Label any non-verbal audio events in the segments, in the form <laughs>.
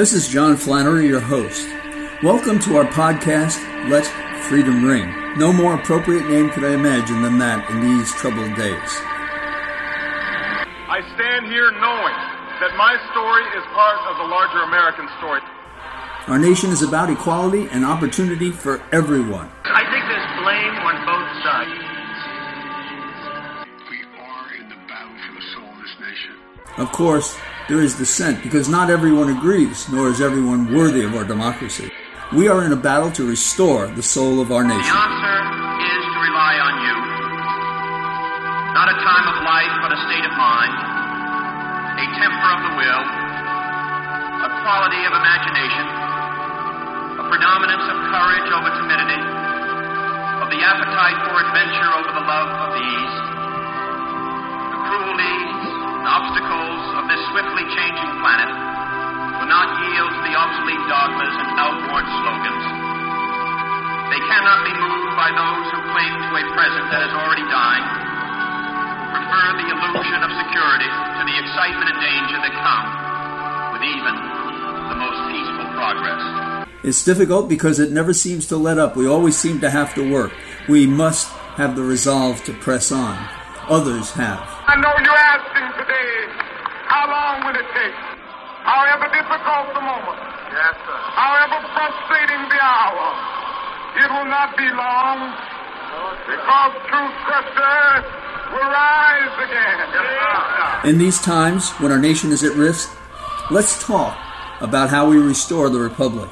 This is John Flannery, your host. Welcome to our podcast, Let Freedom Ring. No more appropriate name could I imagine than that in these troubled days. I stand here knowing that my story is part of the larger American story. Our nation is about equality and opportunity for everyone. I think there's blame on both sides. We are in the battle for the soul of this nation. Of course, there is dissent because not everyone agrees, nor is everyone worthy of our democracy. We are in a battle to restore the soul of our nation. The answer is to rely on you. Not a time of life, but a state of mind, a temper of the will, a quality of imagination, a predominance of courage over timidity, of the appetite for adventure over the love of ease. The cruelties and obstacles of this swiftly changing planet will not yield to the obsolete dogmas and outworn slogans. They cannot be moved by those who cling to a present that is already dying, prefer the illusion of security to the excitement and danger that come with even the most peaceful progress. It's difficult because it never seems to let up. We always seem to have to work. We must have the resolve to press on. Others have. I know you're asking today, how it take? However difficult the moment, yes, sir. however frustrating the hour, it will not be long because truth crusher will rise again. In these times when our nation is at risk, let's talk about how we restore the Republic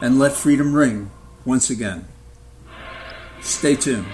and let freedom ring once again. Stay tuned.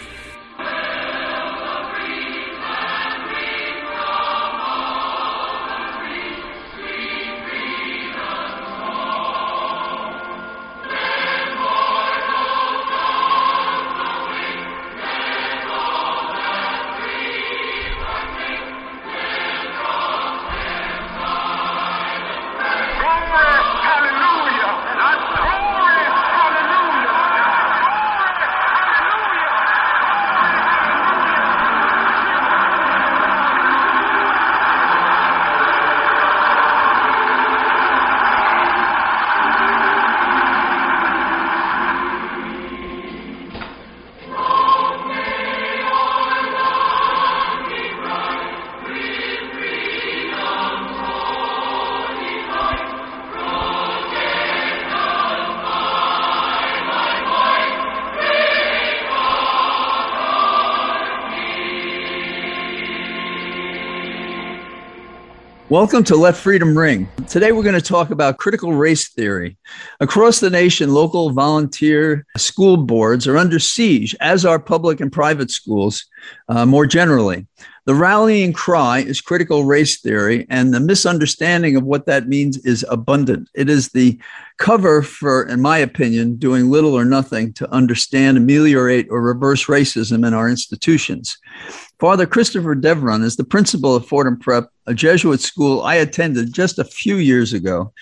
Welcome to Let Freedom Ring. Today we're going to talk about critical race theory. Across the nation, local volunteer school boards are under siege, as are public and private schools uh, more generally. The rallying cry is critical race theory, and the misunderstanding of what that means is abundant. It is the cover for, in my opinion, doing little or nothing to understand, ameliorate, or reverse racism in our institutions. Father Christopher Devron is the principal of Fordham Prep, a Jesuit school I attended just a few years ago.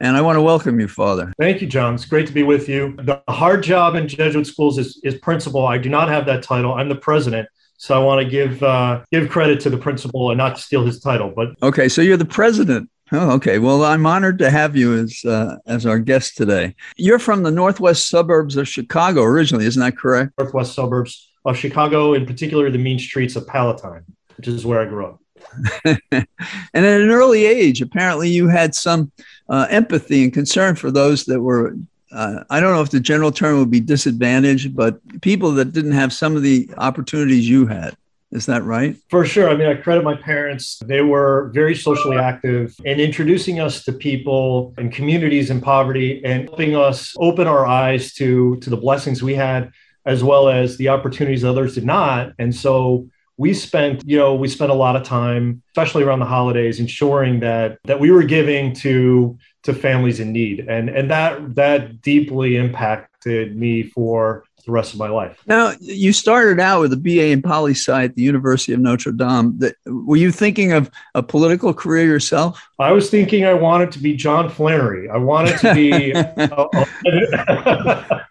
And I want to welcome you, Father. Thank you, John. It's great to be with you. The hard job in Jesuit schools is, is principal. I do not have that title. I'm the president. So I want to give uh, give credit to the principal and not steal his title. But Okay, so you're the president. Oh, okay. Well, I'm honored to have you as uh, as our guest today. You're from the northwest suburbs of Chicago originally, isn't that correct? northwest suburbs of Chicago, in particular, the mean streets of Palatine, which is where I grew up. <laughs> and at an early age, apparently you had some uh, empathy and concern for those that were, uh, I don't know if the general term would be disadvantaged, but people that didn't have some of the opportunities you had. Is that right? For sure. I mean, I credit my parents. They were very socially active in introducing us to people and communities in poverty and helping us open our eyes to, to the blessings we had, as well as the opportunities others did not. And so we spent, you know, we spent a lot of time, especially around the holidays, ensuring that that we were giving to to families in need. And and that that deeply impacted me for the rest of my life. Now, you started out with a BA in poli sci at the University of Notre Dame. That, were you thinking of a political career yourself? I was thinking I wanted to be John Flannery. I wanted to be. <laughs> uh,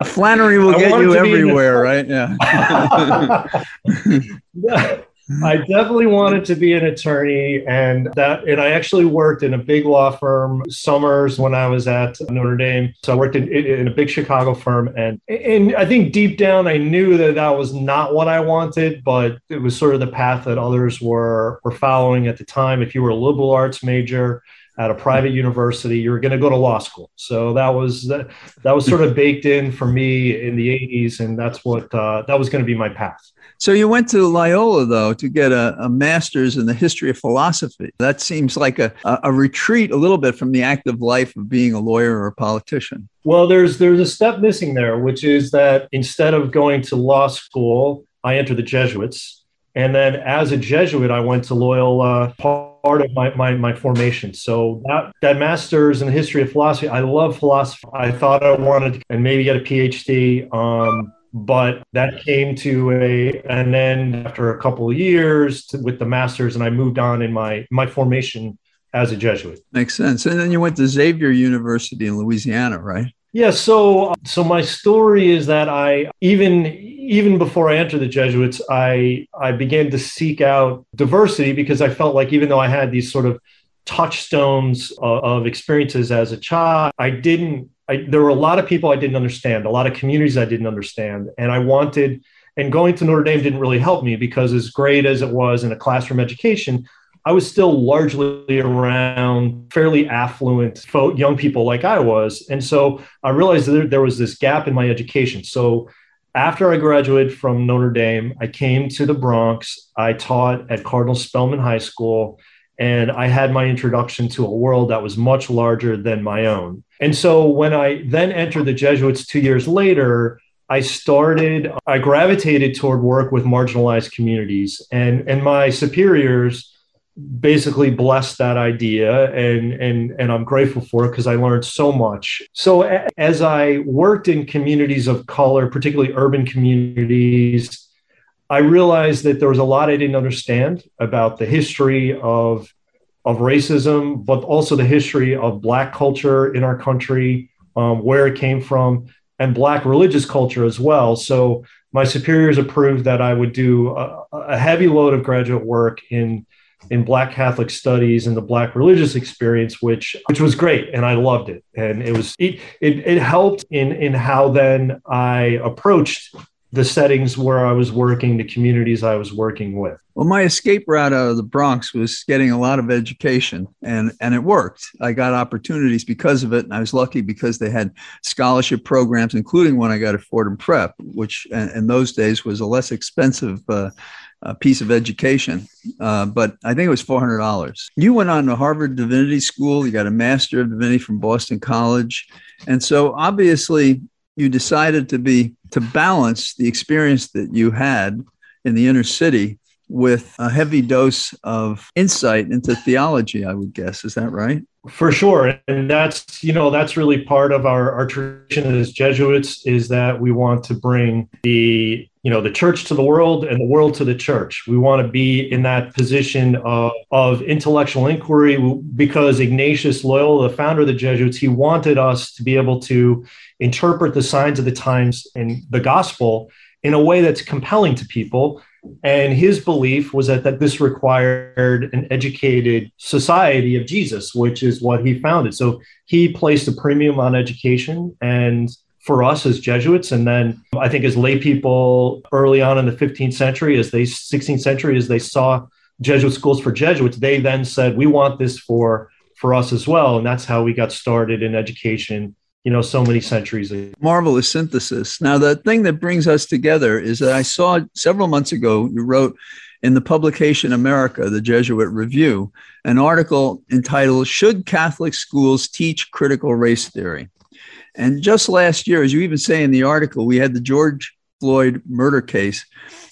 Flannery will I get you everywhere, <laughs> right? Yeah. <laughs> I definitely wanted to be an attorney, and that, and I actually worked in a big law firm summers when I was at Notre Dame. So I worked in, in a big Chicago firm, and and I think deep down I knew that that was not what I wanted, but it was sort of the path that others were were following at the time. If you were a liberal arts major, at a private university you were going to go to law school so that was that, that was sort of baked in for me in the 80s and that's what uh, that was going to be my path so you went to Loyola, though, to get a, a, master's in the history of philosophy. That seems like a, a, retreat a little bit from the active life of being a lawyer or a politician. Well, there's there's a step missing there, which is that instead of going to law school, I entered the Jesuits. And then as a Jesuit, I went to Loyola part of my, my, my formation. So that, that master's in the history of philosophy, I love philosophy. I thought I wanted to, and maybe get a PhD. Um, but that came to a an end after a couple of years to, with the masters and i moved on in my my formation as a jesuit makes sense and then you went to xavier university in louisiana right yeah so uh, so my story is that i even even before i entered the jesuits i i began to seek out diversity because i felt like even though i had these sort of touchstones of, of experiences as a child i didn't I, there were a lot of people I didn't understand, a lot of communities I didn't understand. And I wanted, and going to Notre Dame didn't really help me because, as great as it was in a classroom education, I was still largely around fairly affluent young people like I was. And so I realized that there was this gap in my education. So after I graduated from Notre Dame, I came to the Bronx. I taught at Cardinal Spellman High School and I had my introduction to a world that was much larger than my own. And so when I then entered the Jesuits two years later, I started, I gravitated toward work with marginalized communities, and, and my superiors basically blessed that idea and and and I'm grateful for it because I learned so much. So as I worked in communities of color, particularly urban communities, I realized that there was a lot I didn't understand about the history of of racism, but also the history of Black culture in our country, um, where it came from, and Black religious culture as well. So my superiors approved that I would do a, a heavy load of graduate work in in Black Catholic studies and the Black religious experience, which which was great, and I loved it. And it was it it, it helped in in how then I approached the settings where I was working, the communities I was working with. Well, my escape route out of the Bronx was getting a lot of education, and and it worked. I got opportunities because of it, and I was lucky because they had scholarship programs, including one I got at Fordham Prep, which in those days was a less expensive. Uh, uh, piece of education, uh, but I think it was four hundred dollars. You went on to Harvard Divinity School. You got a Master of Divinity from Boston College, and so obviously you decided to be to balance the experience that you had in the inner city with a heavy dose of insight into theology i would guess. Is that right? For sure. And that's you know that's really part of our, our tradition as jesuits is that we want to bring the you know the church to the world and the world to the church. We want to be in that position of, of intellectual inquiry because ignatius loyola the founder of the jesuits he wanted us to be able to interpret the signs of the times and the gospel in a way that's compelling to people and his belief was that, that this required an educated society of Jesus, which is what he founded. So he placed a premium on education. And for us as Jesuits, and then I think as lay people early on in the 15th century, as they 16th century, as they saw Jesuit schools for Jesuits, they then said, we want this for for us as well. And that's how we got started in education you know so many centuries ago. marvelous synthesis. Now the thing that brings us together is that i saw several months ago you wrote in the publication america the jesuit review an article entitled should catholic schools teach critical race theory? And just last year as you even say in the article we had the george floyd murder case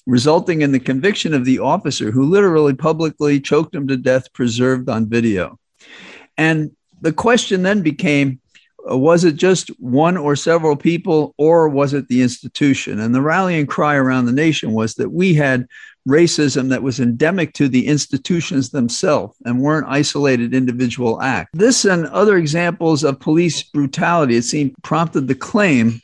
resulting in the conviction of the officer who literally publicly choked him to death preserved on video. And the question then became was it just one or several people, or was it the institution? And the rallying cry around the nation was that we had racism that was endemic to the institutions themselves and weren't isolated individual acts. This and other examples of police brutality, it seemed, prompted the claim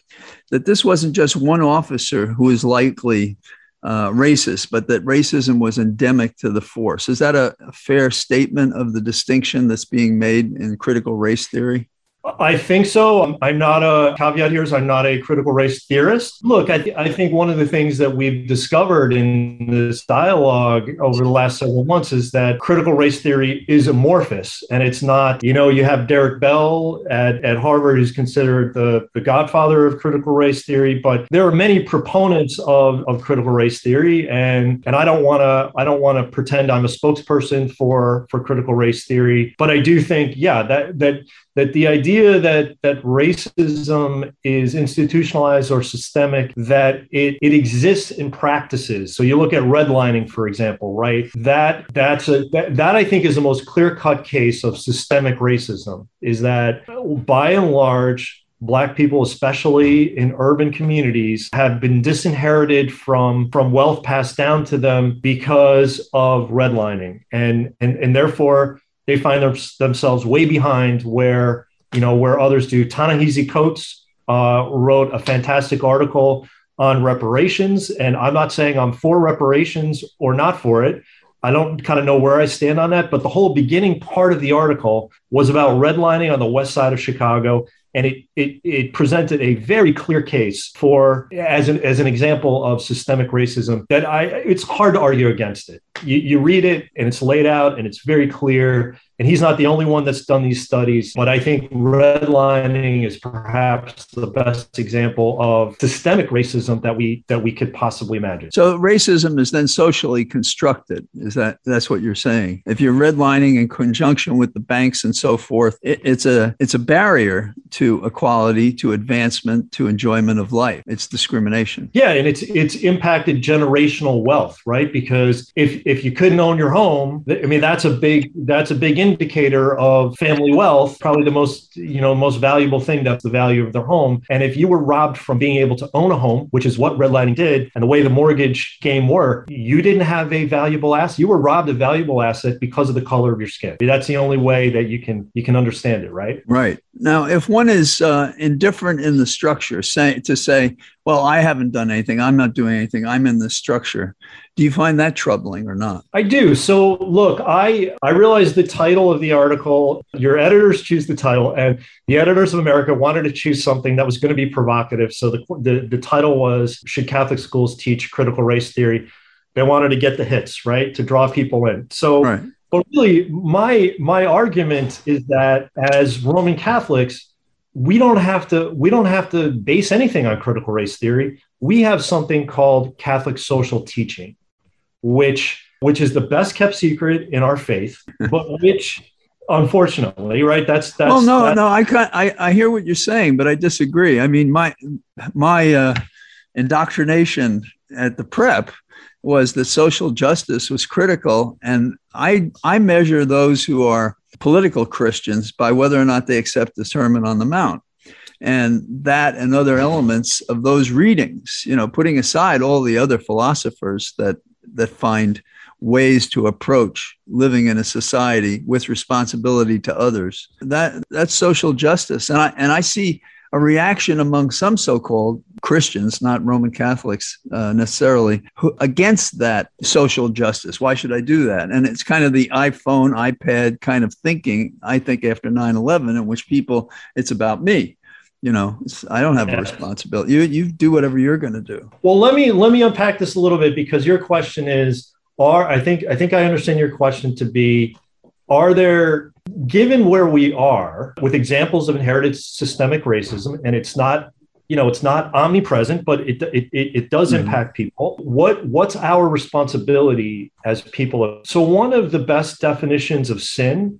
that this wasn't just one officer who was likely uh, racist, but that racism was endemic to the force. Is that a, a fair statement of the distinction that's being made in critical race theory? I think so. I'm not a caveat here is I'm not a critical race theorist. Look, I, th- I think one of the things that we've discovered in this dialogue over the last several months is that critical race theory is amorphous and it's not, you know, you have Derek Bell at, at Harvard who's considered the, the godfather of critical race theory, but there are many proponents of, of critical race theory. And, and I don't want to, I don't want to pretend I'm a spokesperson for, for critical race theory, but I do think, yeah, that, that that the idea that that racism is institutionalized or systemic that it, it exists in practices. So you look at redlining for example right? That that's a that, that i think is the most clear cut case of systemic racism is that by and large black people especially in urban communities have been disinherited from from wealth passed down to them because of redlining. And and and therefore they find them, themselves way behind where you know where others do. Ta-Nehisi Coates uh, wrote a fantastic article on reparations, and I'm not saying I'm for reparations or not for it. I don't kind of know where I stand on that, but the whole beginning part of the article was about redlining on the west side of Chicago and it, it, it presented a very clear case for as an, as an example of systemic racism that I it's hard to argue against it. You, you read it and it's laid out and it's very clear and he's not the only one that's done these studies, but I think redlining is perhaps the best example of systemic racism that we that we could possibly imagine. So racism is then socially constructed. Is that that's what you're saying? If you're redlining in conjunction with the banks and so forth, it, it's a it's a barrier to equality, to advancement, to enjoyment of life. It's discrimination. Yeah, and it's it's impacted generational wealth, right? Because if if you couldn't own your home, I mean that's a big that's a big indicator of family wealth, probably the most, you know, most valuable thing that's the value of their home. And if you were robbed from being able to own a home, which is what redlining did, and the way the mortgage game worked, you didn't have a valuable asset. You were robbed of valuable asset because of the color of your skin. That's the only way that you can you can understand it, right? Right. Now, if one is uh, indifferent in the structure, say to say, well, I haven't done anything. I'm not doing anything. I'm in the structure. Do you find that troubling or not? I do. So look, I I realize the title of the article, your editors choose the title, and the editors of America wanted to choose something that was going to be provocative. So the the, the title was Should Catholic Schools Teach Critical Race Theory? They wanted to get the hits, right? To draw people in. So right. but really my my argument is that as Roman Catholics, we don't have to we don't have to base anything on critical race theory. We have something called catholic social teaching which which is the best kept secret in our faith <laughs> but which unfortunately right that's that's well no that's, no I, I i hear what you're saying but i disagree. I mean my my uh indoctrination at the prep was that social justice was critical and i i measure those who are political Christians by whether or not they accept the Sermon on the Mount. And that and other elements of those readings, you know, putting aside all the other philosophers that that find ways to approach living in a society with responsibility to others. That that's social justice. And I and I see a reaction among some so-called Christians, not Roman Catholics uh, necessarily, who, against that social justice. Why should I do that? And it's kind of the iPhone, iPad kind of thinking. I think after 9/11, in which people, it's about me. You know, I don't have a responsibility. You you do whatever you're going to do. Well, let me let me unpack this a little bit because your question is, are I think I think I understand your question to be, are there given where we are with examples of inherited systemic racism, and it's not you know it's not omnipresent but it it, it, does mm-hmm. impact people what what's our responsibility as people so one of the best definitions of sin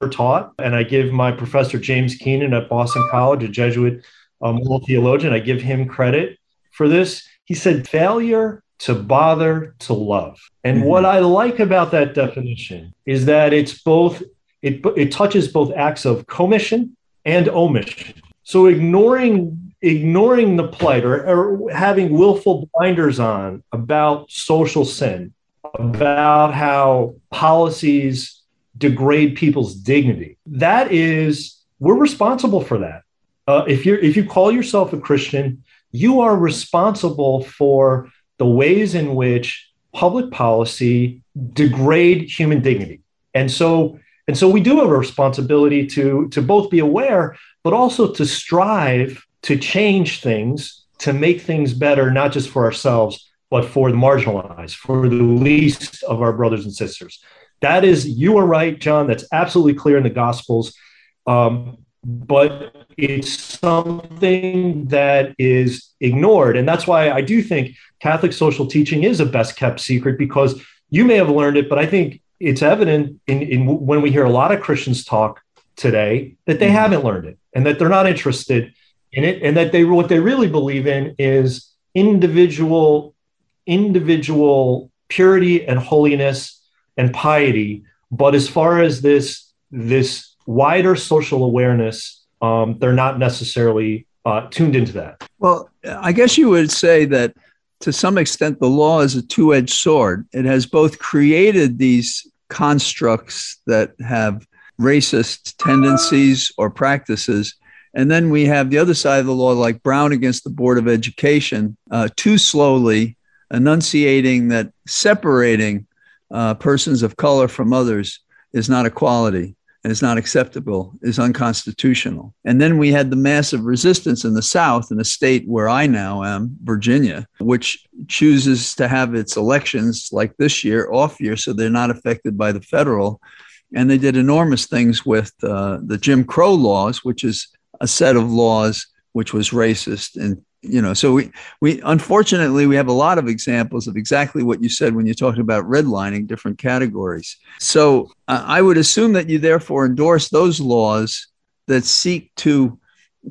are taught and i give my professor james keenan at boston college a jesuit um, theologian i give him credit for this he said failure to bother to love and mm-hmm. what i like about that definition is that it's both it, it touches both acts of commission and omission. So ignoring ignoring the plight or, or having willful blinders on about social sin, about how policies degrade people's dignity, that is we're responsible for that. Uh, if you if you call yourself a Christian, you are responsible for the ways in which public policy degrade human dignity. And so and so we do have a responsibility to to both be aware but also to strive to change things to make things better not just for ourselves but for the marginalized, for the least of our brothers and sisters. That is, you are right, John. That's absolutely clear in the Gospels. Um, but it's something that is ignored. And that's why I do think Catholic social teaching is a best kept secret because you may have learned it, but I think it's evident in, in when we hear a lot of Christians talk today that they mm-hmm. haven't learned it and that they're not interested in it and that they what they really believe in is individual individual purity and holiness and piety but as far as this this wider social awareness um, they're not necessarily uh, tuned into that well i guess you would say that to some extent the law is a two-edged sword. It has both created these constructs that have racist tendencies or practices and then we have the other side of the law like brown against the board of education uh, too slowly enunciating that separating uh, persons of color from others is not equality and is not acceptable, is unconstitutional. And then we had the massive resistance in the South, in a state where I now am, Virginia, which chooses to have its elections like this year off year so they're not affected by the federal. And they did enormous things with uh, the Jim Crow laws, which is a set of laws which was racist and you know so we we unfortunately we have a lot of examples of exactly what you said when you talked about redlining different categories. So uh, i would assume that you therefore endorse those laws that seek to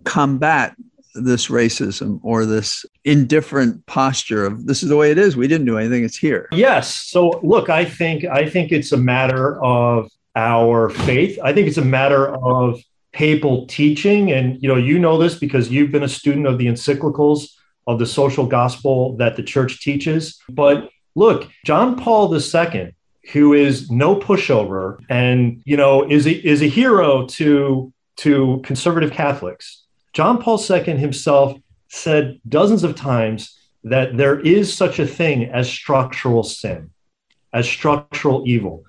combat this racism or this indifferent posture of this is the way it is we didn't do anything it's here. Yes so look i think i think it's a matter of our faith. I think it's a matter of papal teaching. And you know you know this because you've been a student of the encyclicals of the social gospel that the church teaches. But look john paul ii who is no pushover and you know is a, is a hero to to conservative catholics john paul ii himself said dozens of times that there is such a thing as structural sin as structural evil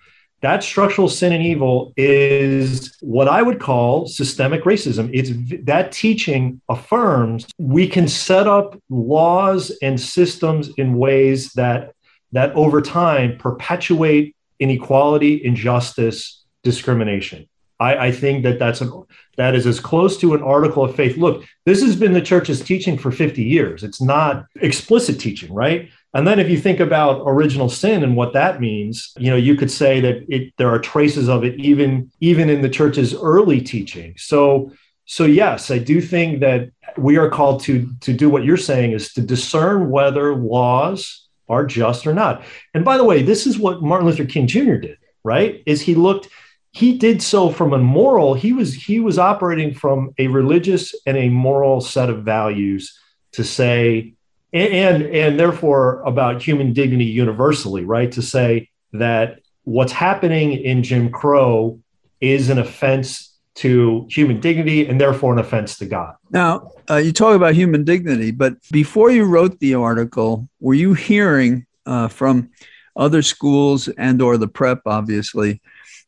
that structural sin and evil is what I would call systemic racism. It's that teaching affirms we can set up laws and systems in ways that that over time perpetuate inequality, injustice, discrimination. I, I think that that's an, that is as close to an article of faith. Look, this has been the church's teaching for 50 years. It's not explicit teaching, right? And then if you think about original sin and what that means, you know, you could say that it, there are traces of it even even in the church's early teaching. So so yes, I do think that we are called to to do what you're saying is to discern whether laws are just or not. And by the way, this is what Martin Luther King Jr. did, right? Is he looked he did so from a moral he was he was operating from a religious and a moral set of values to say and, and and therefore about human dignity universally, right? To say that what's happening in Jim Crow is an offense to human dignity and therefore an offense to God. Now, uh, you talk about human dignity, but before you wrote the article, were you hearing uh, from other schools and or the prep, obviously,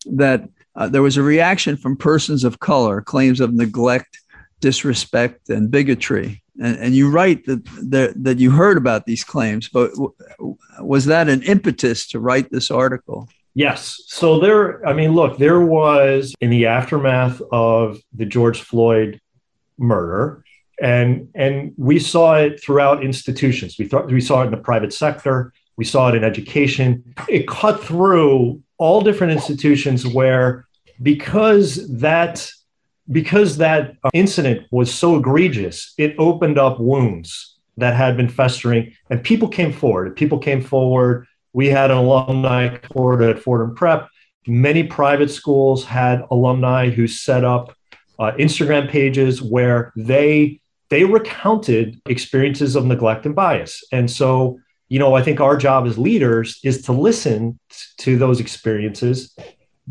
that uh, there was a reaction from persons of color, claims of neglect, disrespect, and bigotry and, and you write that, that that you heard about these claims, but w- was that an impetus to write this article? Yes. So there, I mean, look, there was in the aftermath of the George Floyd murder, and and we saw it throughout institutions. We thought we saw it in the private sector. We saw it in education. It cut through all different institutions where because that because that uh, incident was so egregious, it opened up wounds that had been festering, and people came forward. People came forward. We had an alumni court at Fordham Prep. Many private schools had alumni who set up uh, Instagram pages where they they recounted experiences of neglect and bias. And so, you know, I think our job as leaders is to listen to those experiences,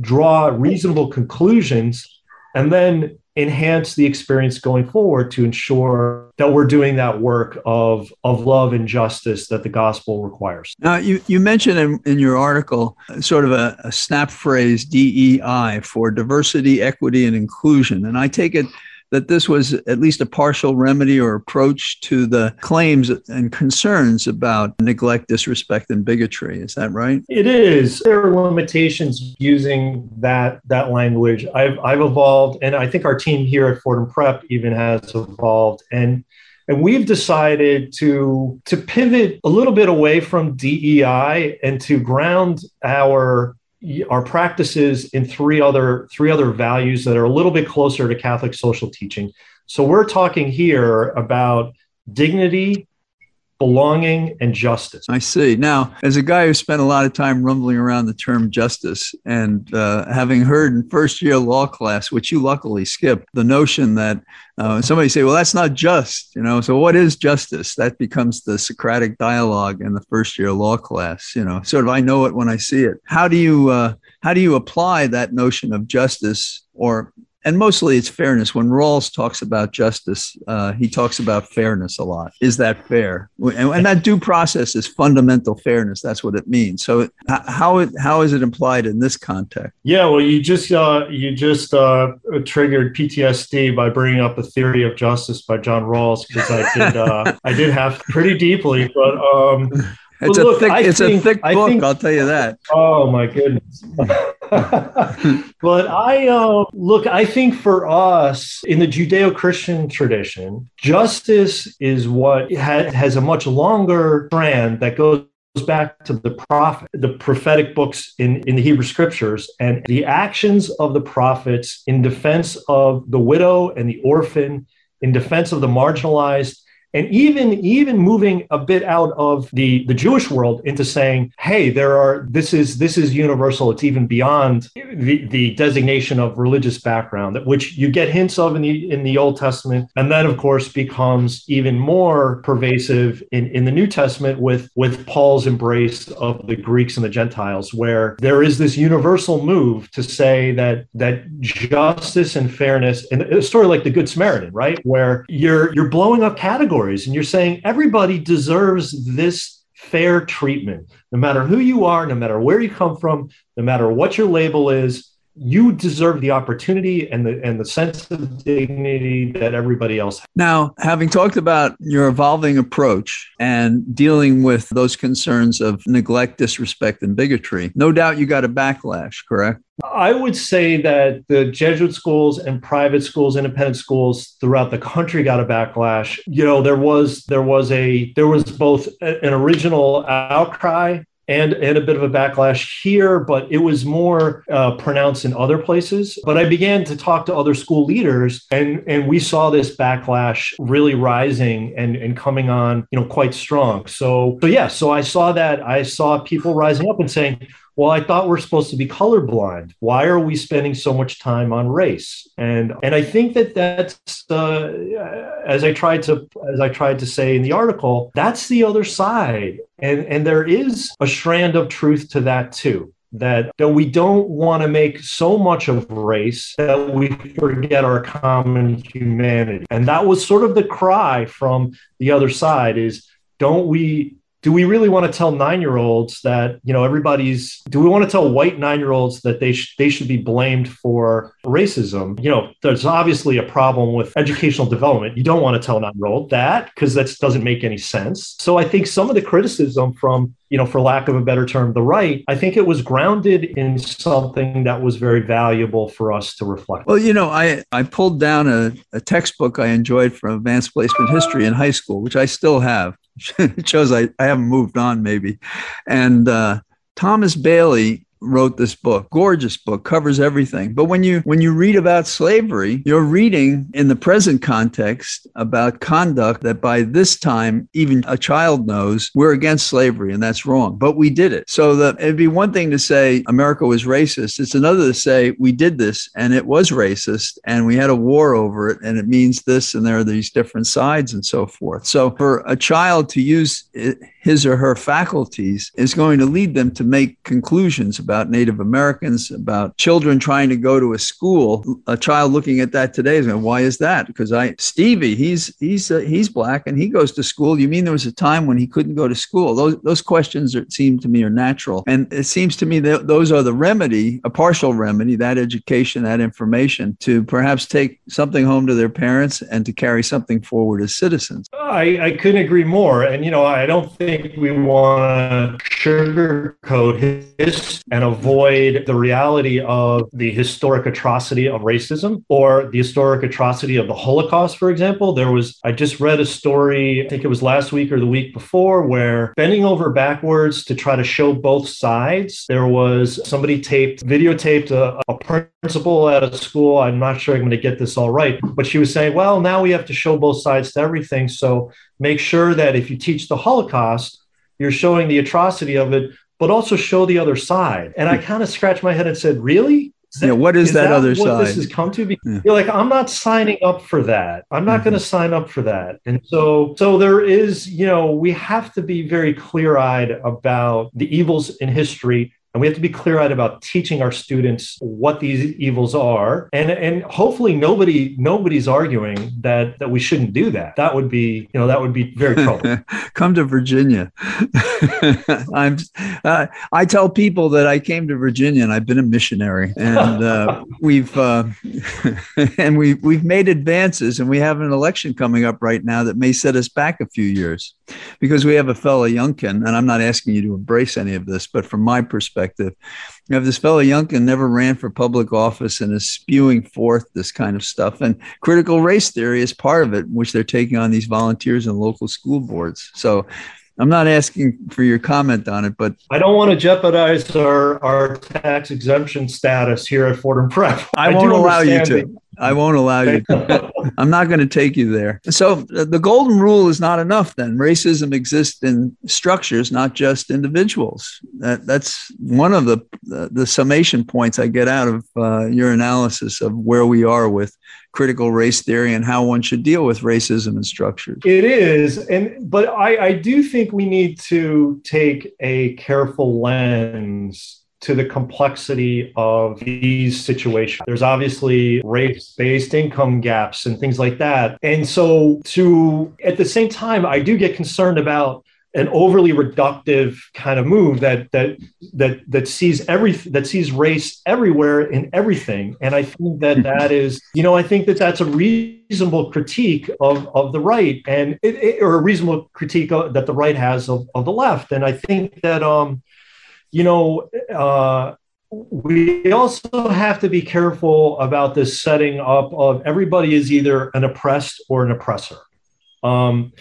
draw reasonable conclusions and then enhance the experience going forward to ensure that we're doing that work of, of love and justice that the gospel requires. Now, you, you mentioned in, in your article sort of a, a snap phrase DEI for diversity, equity, and inclusion. And I take it that this was at least a partial remedy or approach to the claims and concerns about neglect, disrespect, and bigotry. Is that right? It is. There are limitations using that that language. I've I've evolved, and I think our team here at Fordham Prep even has evolved. And and we've decided to to pivot a little bit away from DEI and to ground our our practices in three other three other values that are a little bit closer to Catholic social teaching. So we're talking here about dignity, belonging, and justice. I see. Now, as a guy who spent a lot of time rumbling around the term justice and uh, having heard in first year law class, which you luckily skipped, the notion that uh, somebody say, well, that's not just, you know, so what is justice? That becomes the Socratic dialogue in the first year law class, you know, sort of I know it when I see it. How do you, uh, how do you apply that notion of justice or and mostly it's fairness. When Rawls talks about justice, uh, he talks about fairness a lot. Is that fair? And, and, that due process is fundamental fairness. That's what it means. So how how is it implied in this context? Yeah, well, you just uh, you just uh, triggered PTSD by bringing up the theory of justice by John Rawls because I did uh, I did have pretty deeply, but. Um, it's well, a look, thick. I it's think, a thick book. Think, I'll tell you that. Oh my goodness. <laughs> <laughs> but I uh, look. I think for us in the Judeo-Christian tradition, justice is what ha- has a much longer strand that goes back to the prophet, the prophetic books in, in the Hebrew scriptures, and the actions of the prophets in defense of the widow and the orphan, in defense of the marginalized, and even even moving a bit out of the the Jewish world into saying, hey, there are this is this is universal. It's even beyond the, the designation of religious background, which you get hints of in the in the Old Testament, and then of course becomes even more pervasive in, in the New Testament with with Paul's embrace of the Greeks and the Gentiles, where there is this universal move to say that that justice and fairness, and a story like the Good Samaritan, right, where you're you're blowing up categories categories and you're saying everybody deserves this fair treatment, no matter who you are, no matter where you come from, no matter what your label is, you deserve the opportunity and the and the sense of dignity that everybody else has. Now, having talked about your evolving approach and dealing with those concerns of neglect, disrespect, and bigotry, no doubt you got a backlash, correct? I would say that the Jesuit schools and private schools, independent schools throughout the country got a backlash. You know, there was there was a there was both an original outcry and and a bit of a backlash here, but it was more uh, pronounced in other places. But I began to talk to other school leaders, and and we saw this backlash really rising and and coming on, you know, quite strong. So so yeah, so I saw that I saw people rising up and saying, well i thought we're supposed to be colorblind. Why are we spending so much time on race? And and i think that that's uh, as i tried to as i tried to say in the article that's the other side. And and there is a strand of truth to that too that, that we don't want to make so much of race that we forget our common humanity. And that was sort of the cry from the other side is don't we do we really want to tell nine year olds that you know everybody's do we want to tell white nine year olds that they sh- they should be blamed for racism? You know there's obviously a problem with educational development. You don't want to tell nine year old that because that doesn't make any sense. So i think some of the criticism from you know for lack of a better term the right i think it was grounded in something that was very valuable for us to reflect. Well you know i i pulled down a, a textbook i enjoyed from advanced placement history in high school which i still have <laughs> shows I, I haven't moved on maybe. And uh, Thomas Bailey wrote this book. Gorgeous book covers everything. But when you when you read about slavery you're reading in the present context about conduct that by this time even a child knows we're against slavery and that's wrong. But we did it. So that it'd be one thing to say america was racist. It's another to say we did this and it was racist and we had a war over it and it means this and there are these different sides and so forth. So for a child to use his or her faculties is going to lead them to make conclusions about Native Americans, about children trying to go to a school. A child looking at that today is going, "Why is that?" Because I Stevie, he's he's uh, he's black and he goes to school. You mean there was a time when he couldn't go to school? Those those questions are, seem to me are natural, and it seems to me that those are the remedy, a partial remedy, that education, that information, to perhaps take something home to their parents and to carry something forward as citizens. I, I couldn't agree more. And you know, I don't think we want to sugarcoat his and avoid the reality of the historic atrocity of racism or the historic atrocity of the Holocaust, for example. There was, I just read a story, I think it was last week or the week before, where bending over backwards to try to show both sides, there was somebody taped, videotaped a, a principal at a school. I'm not sure I'm going to get this all right, but she was saying, well, now we have to show both sides to everything. So make sure that if you teach the Holocaust, you're showing the atrocity of it, but also show the other side. And I kind of scratched my head and said, really? That, yeah, what is, is that, that, other what side? This has come to be. Yeah. You're like, I'm not signing up for that. I'm not mm-hmm. going to sign up for that. And so, so there is, you know, we have to be very clear-eyed about the evils in history and we have to be clear eyed about teaching our students what these evils are. And, and hopefully nobody nobody's arguing that, that we shouldn't do that. That would be, you know, that would be very troubling. <laughs> Come to Virginia. <laughs> I'm uh, I tell people that I came to Virginia and I've been a missionary and uh, <laughs> we've uh, and we we've made advances and we have an election coming up right now that may set us back a few years because we have a fellow Youngkin and I'm not asking you to embrace any of this, but from my perspective perspective. You have this fellow Youngkin never ran for public office and is spewing forth this kind of stuff. And critical race theory is part of it, which they're taking on these volunteers and local school boards. So I'm not asking for your comment on it, but I don't want to jeopardize our, our tax exemption status here at Fordham Prep. I, I won't allow you to. I won't allow you. <laughs> I'm not going to take you there. So uh, the golden rule is not enough. Then racism exists in structures, not just individuals. That, that's one of the, the, the summation points I get out of uh, your analysis of where we are with critical race theory and how one should deal with racism and structures. It is, and but I, I do think we need to take a careful lens to the complexity of these situations. There's obviously race based income gaps and things like that. And so, to at the same time, I do get concerned about an overly reductive kind of move that that that that sees every that sees race everywhere in everything and i think that that is you know i think that that's a reasonable critique of of the right and it, it, or a reasonable critique of, that the right has of, of the left and i think that um you know, uh, we also have to be careful about this setting up of everybody is either an oppressed or an oppressor. Um,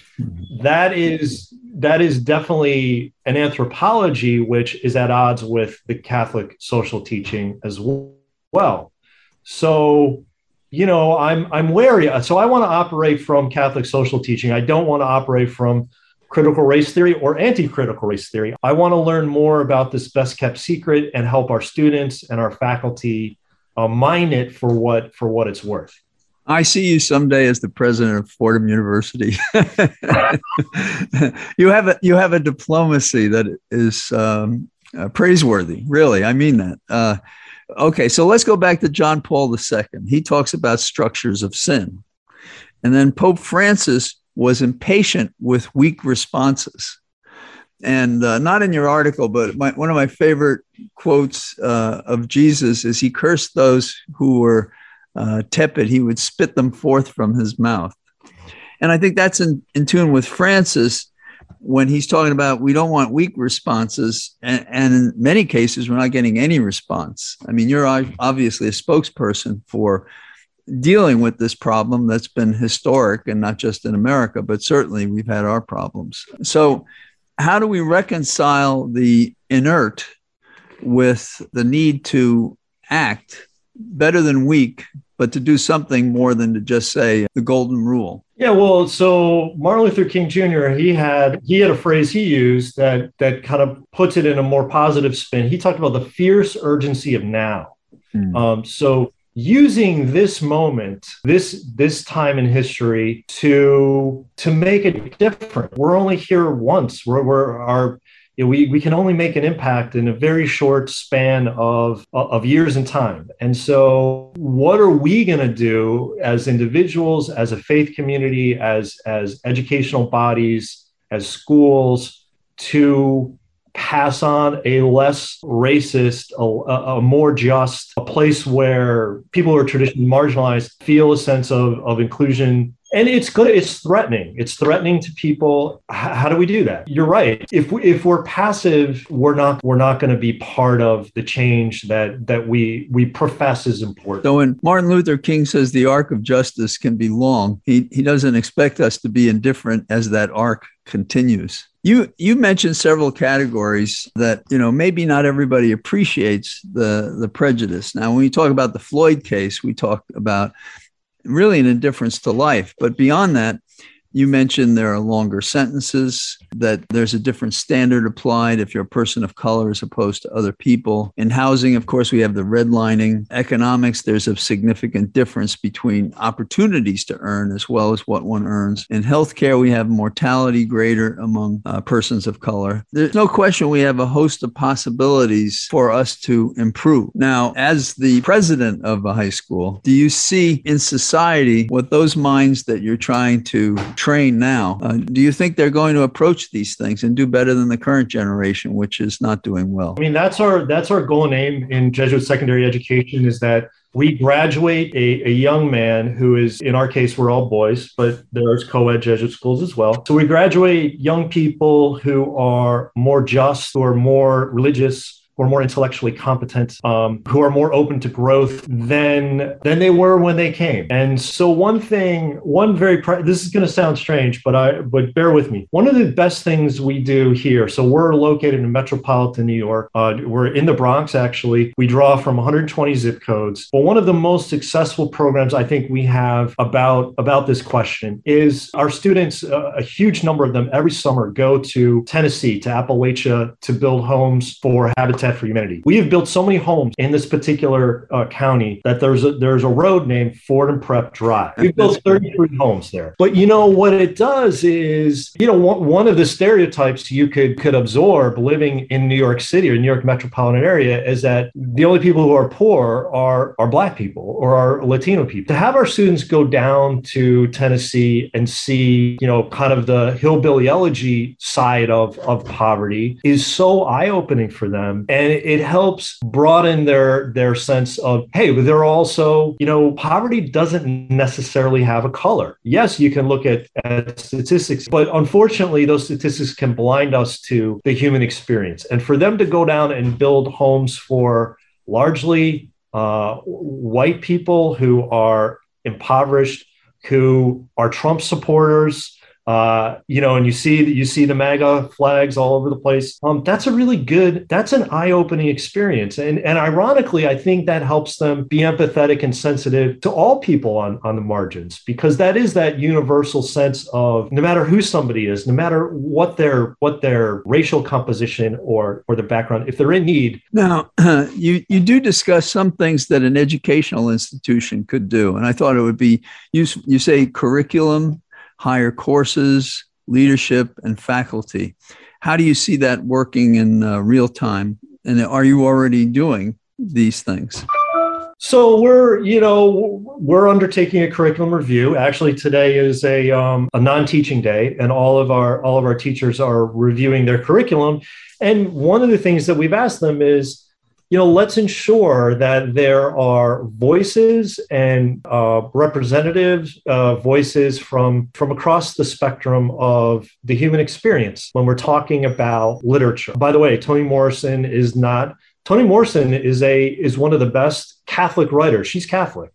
that is that is definitely an anthropology which is at odds with the Catholic social teaching as well. So, you know, I'm I'm wary. So I want to operate from Catholic social teaching. I don't want to operate from critical race theory or anti critical race theory. I want to learn more about this best kept secret and help our students and our faculty uh, mine it for what for what it's worth. I see you someday as the president of Fordham University. <laughs> you have a you have a diplomacy that is um, uh, praiseworthy. Really, I mean that. Uh, okay, so let's go back to John Paul II. He talks about structures of sin, and then Pope Francis was impatient with weak responses. And uh, not in your article, but my, one of my favorite quotes uh, of Jesus is he cursed those who were uh, tepid, he would spit them forth from his mouth. And I think that's in, in tune with Francis when he's talking about we don't want weak responses. And, and in many cases, we're not getting any response. I mean, you're obviously a spokesperson for dealing with this problem that's been historic and not just in America, but certainly we've had our problems. So, how do we reconcile the inert with the need to act better than weak, but to do something more than to just say the golden rule? Yeah, well, so Martin Luther King Jr. he had he had a phrase he used that that kind of puts it in a more positive spin. He talked about the fierce urgency of now. Mm. Um, so using this moment this this time in history to to make it different we're only here once we're, we're our you know, we, we can only make an impact in a very short span of, of years and time. And so what are we going to do as individuals, as a faith community, as, as educational bodies, as schools to pass on a less racist, a, a, more just, a place where people who are traditionally marginalized feel a sense of, of inclusion. And it's good it's threatening. It's threatening to people. How do we do that? You're right. If we, if we're passive we're not we're not going to be part of the change that that we we profess is important. So when martin luther king says the arc of justice can be long he he doesn't expect us to be indifferent as that arc continues you you mentioned several categories that you know maybe not everybody appreciates the the prejudice now when we talk about the floyd case we talk about really an indifference to life. But beyond that, you mentioned there are longer sentences, that there's a different standard applied if you're a person of color as opposed to other people. In housing, of course, we have the redlining. Economics, there's a significant difference between opportunities to earn as well as what one earns. In healthcare, we have mortality greater among uh, persons of color. There's no question we have a host of possibilities for us to improve. Now, as the president of a high school, do you see in society what those minds that you're trying to train now. Uh, do you think they're going to approach these things and do better than the current generation, which is not doing well? I mean, that's our that's our goal and aim in Jesuit secondary education is that we graduate a, a, young man who is, in our case, we're all boys, but there's co ed Jesuit schools as well. So we graduate young people who are more just, who are more religious, who are more intellectually competent, um, who are more open to growth than than they were when they came. And so one thing, one very this is going to sound strange, but I but bear with me. One of the best things we do here. So we're located in metropolitan New York. Uh, we're in the Bronx actually. We draw from 120 zip codes. But one of the most successful programs I think we have about about this question is our students. Uh, a huge number of them every summer go to Tennessee to Appalachia to build homes for Habitat Habitat for Humanity. We have built so many homes in this particular uh, county that there's a, there's a road named Fordham Prep Drive. We've built 33 homes there. But you know what it does is, you know, one, one of the stereotypes you could could absorb living in New York City or New York metropolitan area is that the only people who are poor are are black people or are Latino people. To have our students go down to Tennessee and see, you know, kind of the hillbilly elegy side of of poverty is so eye-opening for them and it helps broaden their their sense of hey they're also you know poverty doesn't necessarily have a color. Yes you can look at, at statistics but unfortunately those statistics can blind us to the human experience. And for them to go down and build homes for largely uh, white people who are impoverished who are trump supporters uh, you know, and you see that you see the MAGA flags all over the place. Um, that's a really good, that's an eye-opening experience. And and ironically, I think that helps them be empathetic and sensitive to all people on, on the margins, because that is that universal sense of no matter who somebody is, no matter what their what their racial composition or or their background, if they're in need. Now, uh, <clears throat> you you do discuss some things that an educational institution could do, and I thought it would be you you say curriculum higher courses, leadership, and faculty. How do you see that working in uh, real time? And are you already doing these things? So we're, you know, we're undertaking a curriculum review. Actually, today is a, um, a non-teaching day, and all of our all of our teachers are reviewing their curriculum. And one of the things that we've asked them is, you know, let's ensure that there are voices and uh, representative uh, voices from from across the spectrum of the human experience when we're talking about literature. By the way, Toni Morrison is not. Toni Morrison is a is one of the best Catholic writers. She's Catholic,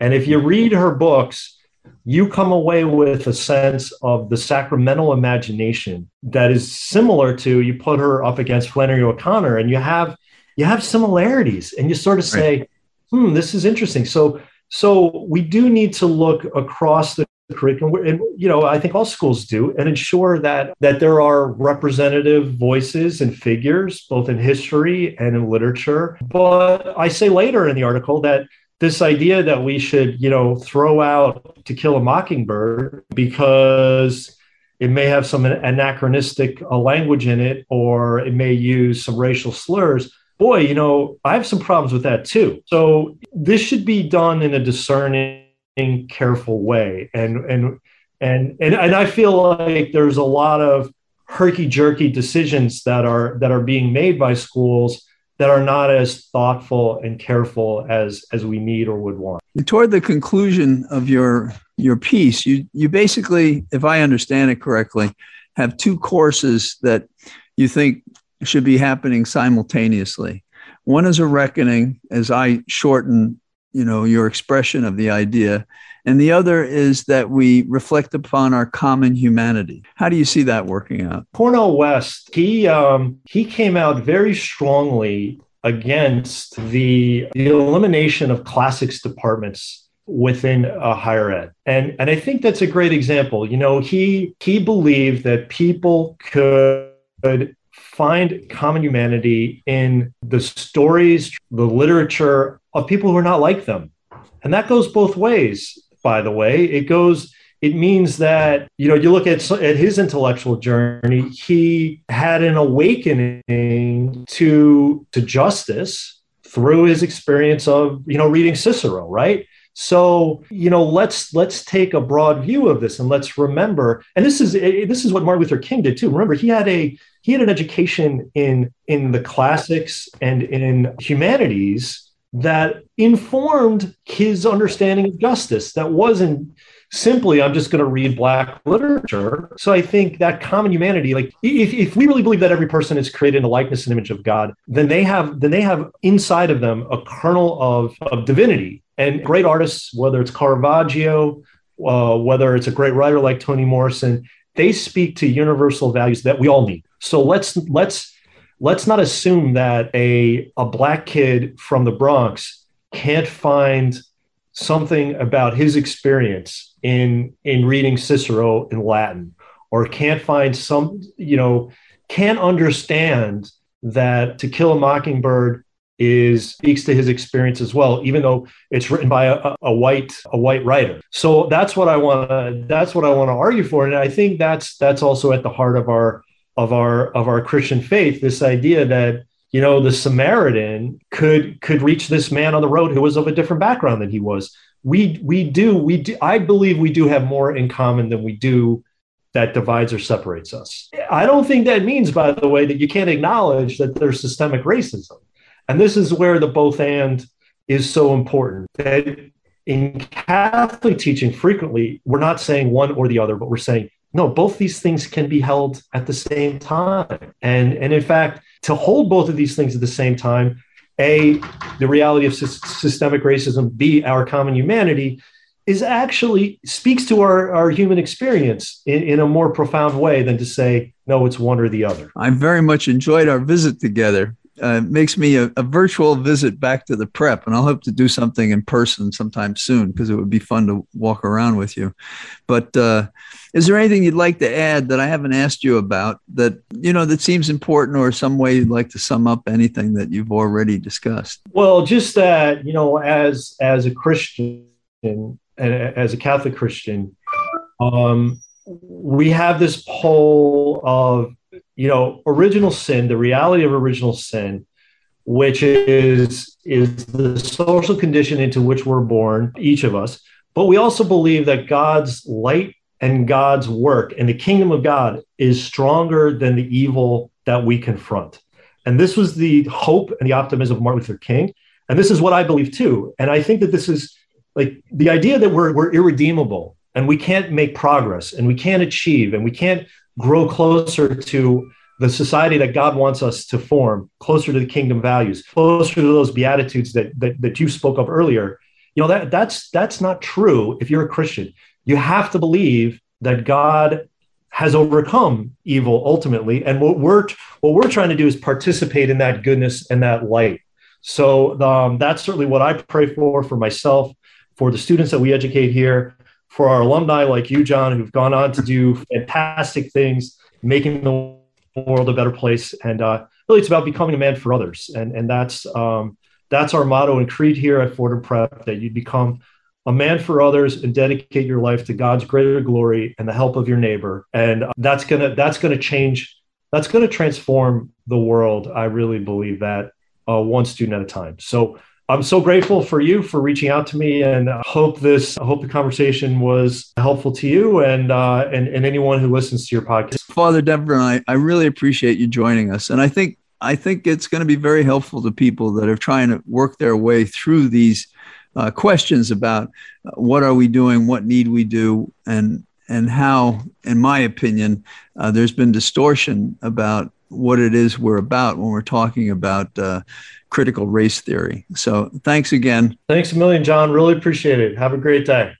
and if you read her books, you come away with a sense of the sacramental imagination that is similar to you put her up against Flannery O'Connor, and you have you have similarities and you sort of say, right. hmm, this is interesting. So, so we do need to look across the curriculum and you know i think all schools do and ensure that that there are representative voices and figures both in history and in literature but i say later in the article that this idea that we should you know throw out to kill a mockingbird because it may have some anachronistic uh, language in it, or it may use some racial slurs. Boy, you know, I have some problems with that too. So this should be done in a discerning, careful way. And and and and, and I feel like there's a lot of herky jerky decisions that are that are being made by schools that are not as thoughtful and careful as as we need or would want. Toward the conclusion of your your piece, you you basically, if I understand it correctly, have two courses that you think should be happening simultaneously. One is a reckoning, as I shorten, you know, your expression of the idea, and the other is that we reflect upon our common humanity. How do you see that working out? Cornel West, he um, he came out very strongly against the, the elimination of classics departments within a higher ed. And and I think that's a great example. You know, he he believed that people could find common humanity in the stories, the literature of people who are not like them. And that goes both ways by the way. It goes, it means that, you know, you look at, at his intellectual journey, he had an awakening to, to justice through his experience of, you know, reading Cicero, right? So, you know, let's let's take a broad view of this and let's remember. And this is this is what Martin Luther King did too. Remember, he had a he had an education in in the classics and in humanities that informed his understanding of justice. That wasn't simply, I'm just going to read Black literature. So I think that common humanity, like if, if we really believe that every person is created in the likeness and image of God, then they have then they have inside of them a kernel of, of divinity. And great artists, whether it's Caravaggio, uh, whether it's a great writer like Toni Morrison, they speak to universal values that we all need. So let's let's let's not assume that a, a black kid from the Bronx can't find something about his experience in in reading Cicero in Latin or can't find some you know can't understand that to kill a mockingbird is speaks to his experience as well even though it's written by a, a white a white writer. So that's what i want to that's what i want to argue for and i think that's that's also at the heart of our of our of our Christian faith, this idea that you know the Samaritan could could reach this man on the road who was of a different background than he was. We we do we do I believe we do have more in common than we do that divides or separates us. I don't think that means, by the way, that you can't acknowledge that there's systemic racism. And this is where the both and is so important. That in Catholic teaching, frequently, we're not saying one or the other, but we're saying no, both these things can be held at the same time. And, and in fact, to hold both of these things at the same time, A, the reality of sy- systemic racism, B, our common humanity, is actually speaks to our, our human experience in, in a more profound way than to say, no, it's one or the other. I very much enjoyed our visit together uh, makes me a, a, virtual visit back to the prep, and I'll hope to do something in person sometime soon because it would be fun to walk around with you. But uh, is there anything you'd like to add that I haven't asked you about that you know that seems important, or some way you'd like to sum up anything that you've already discussed? Well, just that you know, as as a Christian and as a Catholic Christian, um, we have this pole of you know, original sin, the reality of original sin, which is is the social condition into which we're born, each of us. But we also believe that God's light and God's work and the kingdom of God is stronger than the evil that we confront. And this was the hope and the optimism of Martin Luther King. And this is what I believe too. And I think that this is like the idea that we're, we're irredeemable and we can't make progress and we can't achieve and we can't grow closer to the society that God wants us to form, closer to the kingdom values, closer to those beatitudes that, that, that you spoke of earlier. You know, that that's that's not true if you're a Christian. You have to believe that God has overcome evil ultimately. And what we're what we're trying to do is participate in that goodness and that light. So um, that's certainly what I pray for for myself, for the students that we educate here, for our alumni like you, John, who've gone on to do fantastic things, making the world a better place. And uh, really, it's about becoming a man for others. And, and that's, um, that's our motto and creed here at Fordham Prep that you become a man for others and dedicate your life to God's greater glory and the help of your neighbor. And that's going to that's to change that's going to transform the world. I really believe that uh, one student at a time. So I'm so grateful for you for reaching out to me, and I hope this. I hope the conversation was helpful to you and uh, and and anyone who listens to your podcast. Father Devron, I, I really appreciate you joining us, and I think I think it's going to be very helpful to people that are trying to work their way through these uh, questions about uh, what are we doing, what need we do, and and how, in my opinion, uh, there's been distortion about what it is we're about when we're talking about uh, critical race theory. So thanks again. Thanks a million, John. Really appreciate it. Have a great day.